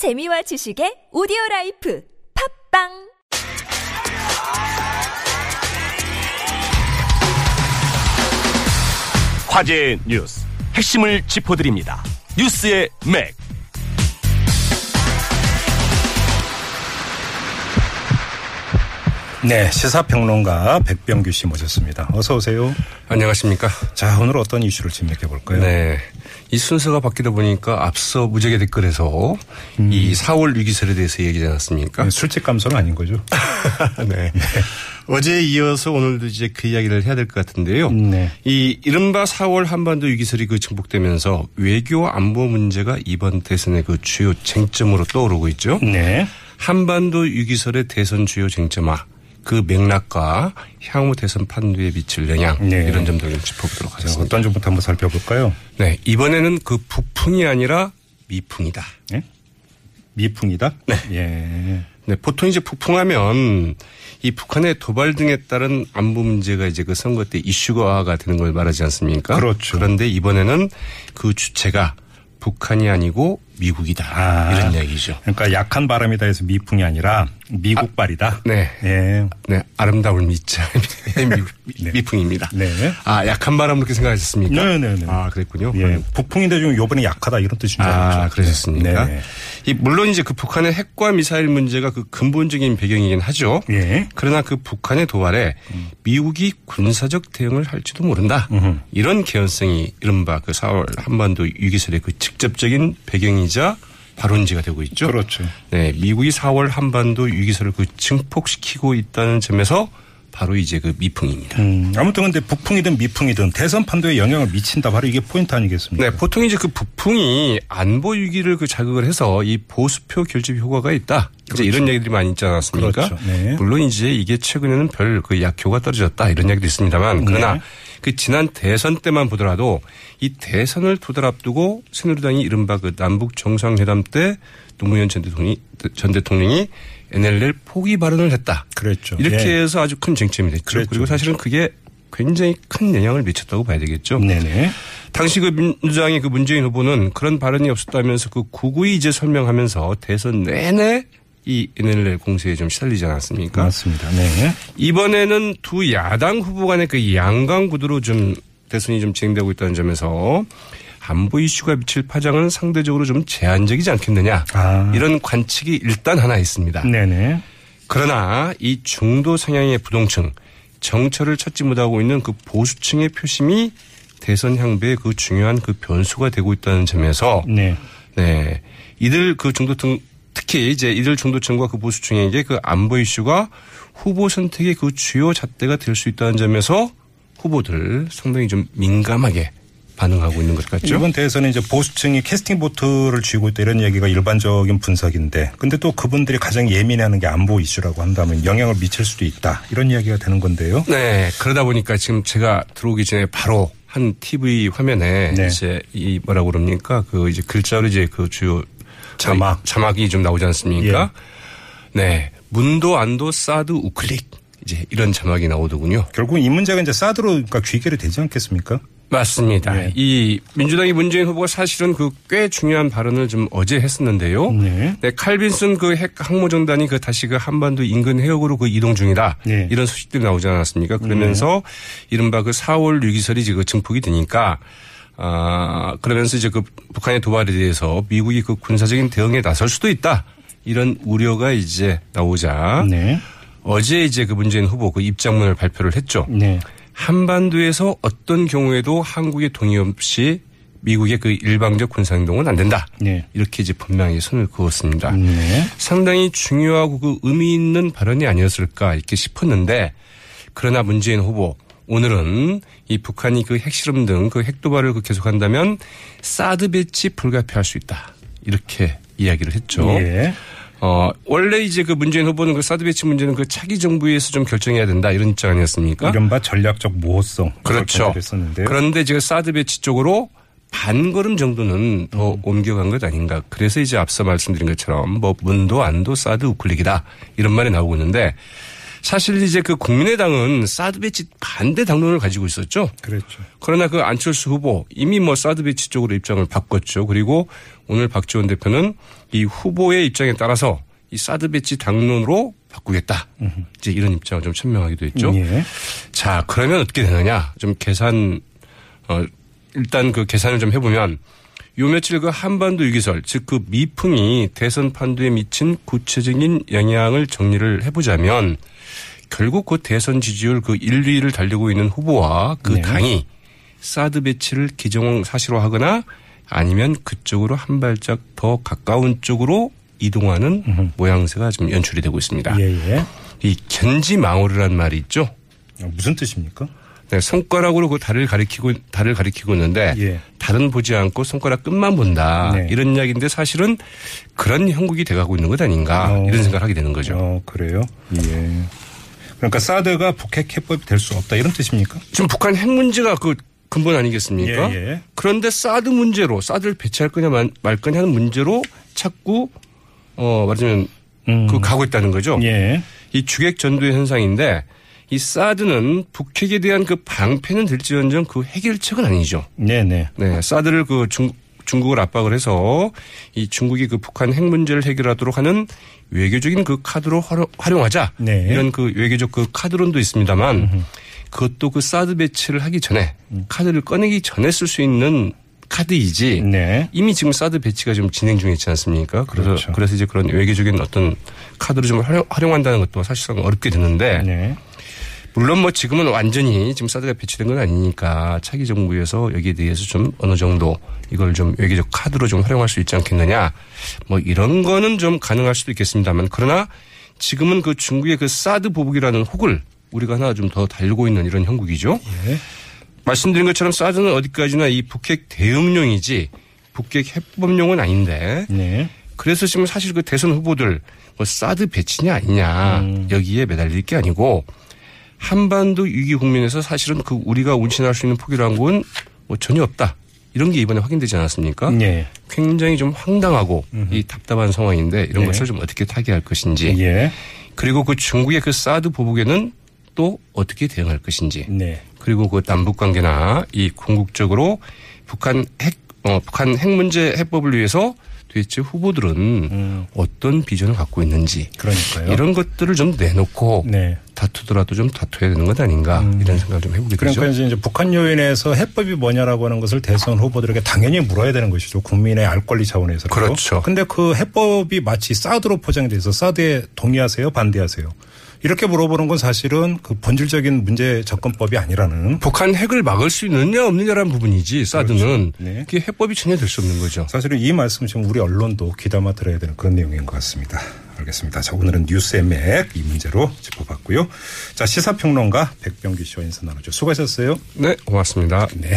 재미와 지식의 오디오 라이프 팟빵 화제의 뉴스 핵심을 짚어드립니다. 뉴스의 맥. 네, 시사평론가 백병규 씨 모셨습니다. 어서 오세요. 안녕하십니까. 자, 오늘 어떤 이슈를 진맥해 볼까요? 네. 이 순서가 바뀌다 보니까 앞서 무적의 댓글에서 음. 이 4월 위기설에 대해서 얘기하지 않았습니까? 네, 술집 감소는 아닌 거죠? 네. 어제에 이어서 오늘도 이제 그 이야기를 해야 될 것 같은데요. 네. 이 이른바 4월 한반도 위기설이 그 증폭되면서 외교 안보 문제가 이번 대선의 그 주요 쟁점으로 떠오르고 있죠. 네. 한반도 위기설의 대선 주요 쟁점화 그 맥락과 향후 대선 판도에 미칠 영향 네. 이런 점들을 좀 짚어보도록 자, 하겠습니다. 어떤 점부터 한번 살펴볼까요? 네, 이번에는 그 북풍이 아니라 미풍이다. 네? 미풍이다? 네. 예. 네, 보통 이제 북풍하면 이 북한의 도발 등에 따른 안보 문제가 이제 그 선거 때 이슈화가 되는 걸 말하지 않습니까? 그렇죠. 그런데 이번에는 그 주체가 북한이 아니고 미국이다. 아. 이런 이야기죠. 그러니까 약한 바람이다 해서 미풍이 아니라 미국발이다. 네. 예. 네, 아름다울 미자 미, 미 풍입니다. 네. 아, 약한 바람 그렇게 생각하셨습니까? 네네네. 아, 그랬군요. 예. 북풍인데 좀 요번에 약하다 이런 뜻인 줄 아, 알았죠. 그러셨습니까? 네. 이 물론 이제 그 북한의 핵과 미사일 문제가 그 근본적인 배경이긴 하죠. 예. 그러나 그 북한의 도발에 미국이 군사적 대응을 할지도 모른다. 이런 개연성이 이른바 그 4월 한반도 위기설의 그 직접적인 배경이 자 발원지가 되고 있죠. 그렇죠. 네, 미국이 4월 한반도 위기설을 그 증폭시키고 있다는 점에서 바로 이제 그 미풍입니다. 음, 아무튼 근데 북풍이든 미풍이든 대선 판도에 영향을 미친다. 바로 이게 포인트 아니겠습니까? 네, 보통 이제 그 북풍이 안보 위기를 그 자극을 해서 이 보수표 결집 효과가 있다. 이제 이런 얘기들이 많이 있지 않았습니까? 그렇죠. 네. 물론 이제 이게 최근에는 별 그 약효가 떨어졌다 이런 얘기도 있습니다만 그러나 네. 그 지난 대선 때만 보더라도 이 대선을 두달 앞두고 새누리당이 이른바 그 남북 정상회담 때 노무현 전 대통령이, 전 대통령이 NLL 포기 발언을 했다. 그랬죠. 이렇게 예. 해서 아주 큰 쟁점이 됐죠. 그랬죠. 그리고 사실은 그게 굉장히 큰 영향을 미쳤다고 봐야 되겠죠. 네네. 당시 그 민주당의 그 문재인 후보는 그런 발언이 없었다면서 그 구구이 이제 설명하면서 대선 내내 이 NLL 공세에 좀 시달리지 않았습니까? 맞습니다. 네. 이번에는 두 야당 후보 간의 그 양강 구도로 좀 대선이 좀 진행되고 있다는 점에서 안보 이슈가 미칠 파장은 상대적으로 좀 제한적이지 않겠느냐. 아. 이런 관측이 일단 하나 있습니다. 네네. 그러나 이 중도 성향의 부동층 정처를 찾지 못하고 있는 그 보수층의 표심이 대선 향배의 그 중요한 그 변수가 되고 있다는 점에서 네. 네 이들 그 중도층 특히 이제 이들 중도층과 그 보수층에게 그 안보 이슈가 후보 선택의 그 주요 잣대가 될 수 있다는 점에서 후보들 상당히 좀 민감하게 반응하고 있는 것 같죠. 이번 대선에 이제 보수층이 캐스팅 보트를 쥐고 있다 이런 얘기가 일반적인 분석인데 근데 또 그분들이 가장 예민해하는 게 안보 이슈라고 한다면 영향을 미칠 수도 있다 이런 이야기가 되는 건데요. 네, 그러다 보니까 지금 제가 들어오기 전에 바로 한 TV 화면에 네. 이제 이 뭐라고 그럽니까? 그 이제 글자로 이제 그 주요 자막. 자막이 좀 나오지 않습니까? 네. 문도 안도 사드 우클릭 이제 이런 자막이 나오더군요. 결국 이 문제가 이제 사드로 그러니까 귀결이 되지 않겠습니까? 맞습니다. 네. 이 민주당의 문재인 후보가 사실은 그 꽤 중요한 발언을 좀 어제 했었는데요. 네. 칼빈슨 그 핵 항모정단이 그 다시 그 한반도 인근 해역으로 그 이동 중이다. 네. 이런 소식들이 나오지 않았습니까? 그러면서 이른바 그 4월 위기설이 지금 증폭이 되니까 아 그러면서 이제 그 북한의 도발에 대해서 미국이 그 군사적인 대응에 나설 수도 있다. 이런 우려가 이제 나오자 네. 어제 이제 그 문재인 후보 그 입장문을 발표를 했죠. 네. 한반도에서 어떤 경우에도 한국의 동의 없이 미국의 그 일방적 군사 행동은 안 된다. 네. 이렇게 이제 분명히 손을 그었습니다. 네. 상당히 중요하고 그 의미 있는 발언이 아니었을까 이렇게 싶었는데 그러나 문재인 후보 오늘은 이 북한이 그 핵실험 등 그 핵도발을 그 계속한다면 사드 배치 불가피할 수 있다. 이렇게 이야기를 했죠. 예. 어, 원래 이제 그 문재인 후보는 그 사드 배치 문제는 그 차기 정부에서 좀 결정해야 된다 이런 입장 아니었습니까? 이른바 전략적 모호성. 그렇죠. 그런데 지금 사드 배치 쪽으로 반걸음 정도는 더 음. 옮겨간 것 아닌가. 그래서 이제 앞서 말씀드린 것처럼 뭐 문도 안도 사드 우클릭이다 이런 말이 나오고 있는데 사실 이제 그 국민의당은 사드 배치 반대 당론을 가지고 있었죠. 그렇죠. 그러나 그 안철수 후보 이미 뭐 사드 배치 쪽으로 입장을 바꿨죠. 그리고 오늘 박지원 대표는 이 후보의 입장에 따라서 이 사드 배치 당론으로 바꾸겠다. 이제 이런 입장을 좀 천명하기도 했죠. 예. 자, 그러면 어떻게 되느냐? 좀 계산, 어, 일단 그 계산을 좀 해보면 요 며칠 그 한반도 위기설, 즉 그 북풍이 대선 판도에 미친 구체적인 영향을 정리를 해보자면 결국 그 대선 지지율 그 1, 2위를 달리고 있는 후보와 그 네. 당이 사드 배치를 기정 사실화하거나 아니면 그쪽으로 한 발짝 더 가까운 쪽으로 이동하는 모양새가 지금 연출이 되고 있습니다. 예, 예. 이 견지망오르란 말이 있죠. 어, 무슨 뜻입니까? 네, 손가락으로 그 달을 가리키고 달을 가리키고 있는데 예. 달은 보지 않고 손가락 끝만 본다 네. 이런 이야기인데 사실은 그런 형국이 돼가고 있는 것 아닌가 어. 이런 생각을 하게 되는 거죠. 어, 그래요? 예. 그러니까 사드가 북핵 해법이 될 수 없다 이런 뜻입니까? 지금 북한 핵 문제가 그 근본 아니겠습니까? 예, 예. 그런데 사드 문제로 사드를 배치할 거냐 말- 말 거냐 하는 문제로 자꾸 어 말하자면 음. 그 가고 있다는 거죠. 예. 이 주객 전도의 현상인데 이 사드는 북핵에 대한 그 방패는 될지언정 그 해결책은 아니죠. 네네. 네, 사드를 그 중, 중국을 압박을 해서 이 중국이 그 북한 핵 문제를 해결하도록 하는 외교적인 그 카드로 활용- 활용하자. 네. 이런 그 외교적 그 카드론도 있습니다만 그것도 그 사드 배치를 하기 전에 음. 카드를 꺼내기 전에 쓸 수 있는 카드이지. 네. 이미 지금 사드 배치가 지금 진행 중에 있지 않습니까? 그래서 그렇죠. 그래서 이제 그런 외교적인 어떤 카드를 좀 활용, 활용한다는 것도 사실상 어렵게 되는데 네. 물론 뭐 지금은 완전히 지금 사드가 배치된 건 아니니까 차기 정부에서 여기에 대해서 좀 어느 정도 이걸 좀 외교적 카드로 좀 활용할 수 있지 않겠느냐 뭐 이런 거는 좀 가능할 수도 있겠습니다만 그러나 지금은 그 중국의 그 사드 보복이라는 혹을 우리가 하나 좀 더 달고 있는 이런 형국이죠. 예. 말씀드린 것처럼 사드는 어디까지나 이 북핵 대응용이지 북핵 해법용은 아닌데 네. 그래서 지금 사실 그 대선 후보들 뭐 사드 배치냐 아니냐 여기에 매달릴 게 아니고 한반도 위기 국면에서 사실은 그 우리가 운신할 수 있는 포기라는 건뭐 전혀 없다. 이런 게 이번에 확인되지 않았습니까? 예. 굉장히 좀 황당하고 이 답답한 상황인데 이런 네. 것을 좀 어떻게 타개할 것인지 예. 그리고 그 중국의 그 사드 보복에는 또 어떻게 대응할 것인지 네. 그리고 그 남북 관계나 이 궁극적으로 북한 핵, 어, 북한 핵 문제 해법을 위해서 도대체 후보들은 어떤 비전을 갖고 있는지 음. 그러니까요. 이런 것들을 좀 내놓고 네. 다투더라도 좀 다투어야 되는 것 아닌가 이런 생각을 좀 해보게 되죠. 그러니까 이제 북한 요인에서 해법이 뭐냐라고 하는 것을 대선 후보들에게 당연히 물어야 되는 것이죠. 국민의 알 권리 차원에서. 그렇죠. 근데 그 해법이 마치 사드로 포장이 돼서 사드에 동의하세요? 반대하세요? 이렇게 물어보는 건 사실은 그 본질적인 문제 접근법이 아니라는 북한 핵을 막을 수 있느냐 없느냐라는 부분이지 사드는 네. 그게 해법이 전혀 될 수 없는 거죠. 사실은 이 말씀 지금 우리 언론도 귀담아 들어야 되는 그런 내용인 것 같습니다. 알겠습니다. 자, 오늘은 뉴스의 맥 이 문제로 짚어봤고요. 자, 시사평론가 백병규 씨와 인사 나누죠. 수고하셨어요. 네, 고맙습니다. 네.